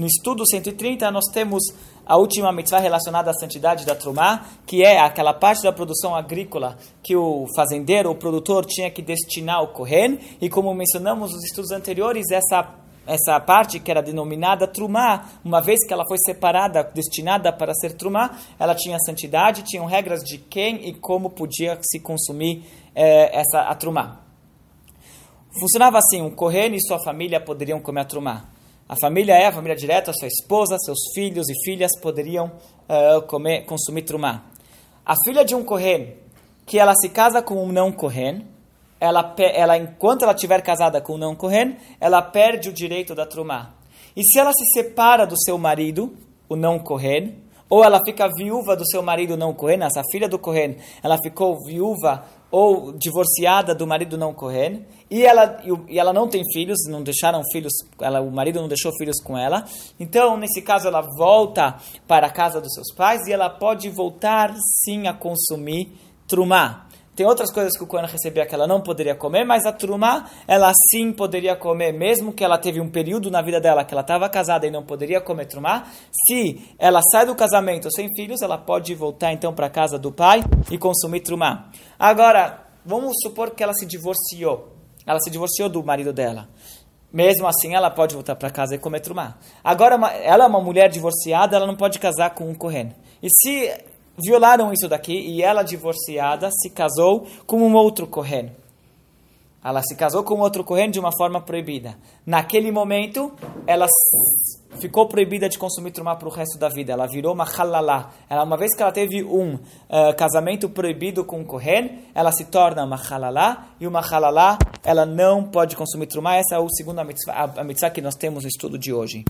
No estudo 130, nós temos a última mitzvah relacionada à santidade da Trumá, que é aquela parte da produção agrícola que o fazendeiro, o produtor, tinha que destinar ao Kohen. E como mencionamos nos estudos anteriores, essa essa parte que era denominada Trumá, uma vez que ela foi separada, destinada para ser Trumá, ela tinha santidade, tinham regras de quem e como podia se consumir eh, essa a Trumá. Funcionava assim, um Kohen e sua família poderiam comer a Trumá. A família é a família direta, sua esposa, seus filhos e filhas poderiam uh, comer, consumir Trumá. A filha de um Kohen, que ela se casa com um não Kohen, ela, ela, enquanto ela estiver casada com um não Kohen, ela perde o direito da Trumá. E se ela se separa do seu marido, o não Kohen, ou ela fica viúva do seu marido não Kohen, essa filha do Kohen, ela ficou viúva ou divorciada do marido não Kohen, e ela, e ela não tem filhos, não deixaram filhos, ela, o marido não deixou filhos com ela, então nesse caso ela volta para a casa dos seus pais e ela pode voltar sim a consumir trumá. Tem outras coisas que o Kohen recebia que ela não poderia comer, mas a Trumá, ela sim poderia comer, mesmo que ela teve um período na vida dela que ela estava casada e não poderia comer Trumá. Se ela sai do casamento sem filhos, ela pode voltar então para a casa do pai e consumir Trumá. Agora, vamos supor que ela se divorciou. Ela se divorciou do marido dela. Mesmo assim, ela pode voltar para casa e comer trumá. Agora, ela é uma mulher divorciada, ela não pode casar com um Kohen. E se violaram isso daqui e ela, divorciada, se casou com um outro Kohen. Ela se casou com outro Kohen de uma forma proibida. Naquele momento, ela ficou proibida de consumir trumá para o resto da vida. Ela virou uma halalá. Ela, uma vez que ela teve um uh, casamento proibido com um Kohen, ela se torna uma halalá. E uma halalá, ela não pode consumir trumá. Essa é a segunda mitzvah, a mitzvah que nós temos no estudo de hoje.